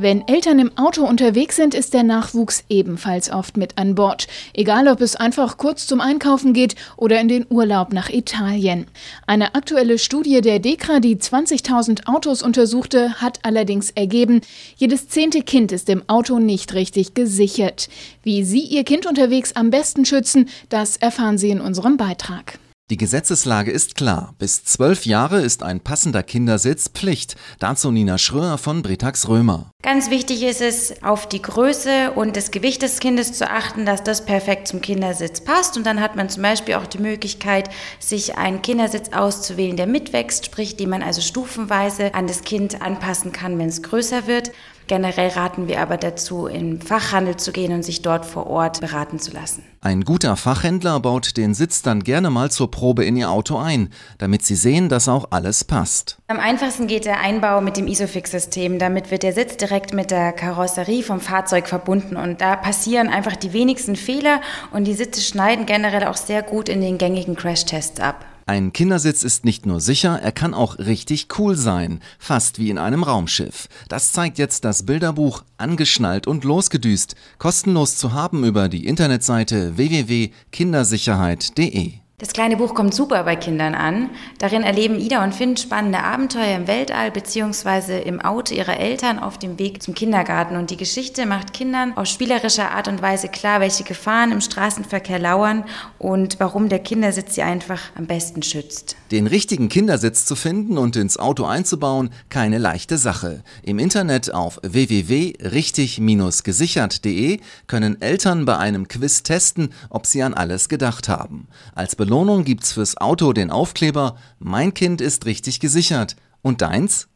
Wenn Eltern im Auto unterwegs sind, ist der Nachwuchs ebenfalls oft mit an Bord. Egal, ob es einfach kurz zum Einkaufen geht oder in den Urlaub nach Italien. Eine aktuelle Studie der DEKRA, die 20.000 Autos untersuchte, hat allerdings ergeben, jedes zehnte Kind ist im Auto nicht richtig gesichert. Wie Sie Ihr Kind unterwegs am besten schützen, das erfahren Sie in unserem Beitrag. Die Gesetzeslage ist klar. Bis zwölf Jahre ist ein passender Kindersitz Pflicht. Dazu Nina Schröer von Britax Römer. Ganz wichtig ist es, auf die Größe und das Gewicht des Kindes zu achten, dass das perfekt zum Kindersitz passt. Und dann hat man zum Beispiel auch die Möglichkeit, sich einen Kindersitz auszuwählen, der mitwächst, sprich, den man also stufenweise an das Kind anpassen kann, wenn es größer wird. Generell raten wir aber dazu, in Fachhandel zu gehen und sich dort vor Ort beraten zu lassen. Ein guter Fachhändler baut den Sitz dann gerne mal zur Probe in Ihr Auto ein, damit Sie sehen, dass auch alles passt. Am einfachsten geht der Einbau mit dem Isofix-System. Damit wird der Sitz direkt mit der Karosserie vom Fahrzeug verbunden und da passieren einfach die wenigsten Fehler und die Sitze schneiden generell auch sehr gut in den gängigen Crashtests ab. Ein Kindersitz ist nicht nur sicher, er kann auch richtig cool sein, fast wie in einem Raumschiff. Das zeigt jetzt das Bilderbuch Angeschnallt und losgedüst, kostenlos zu haben über die Internetseite www.kindersicherheit.de. Das kleine Buch kommt super bei Kindern an. Darin erleben Ida und Finn spannende Abenteuer im Weltall bzw. im Auto ihrer Eltern auf dem Weg zum Kindergarten. Und die Geschichte macht Kindern auf spielerischer Art und Weise klar, welche Gefahren im Straßenverkehr lauern und warum der Kindersitz sie einfach am besten schützt. Den richtigen Kindersitz zu finden und ins Auto einzubauen, keine leichte Sache. Im Internet auf www.richtig-gesichert.de können Eltern bei einem Quiz testen, ob sie an alles gedacht haben. Als Belohnung gibt's fürs Auto den Aufkleber Mein Kind ist richtig gesichert. Und deins?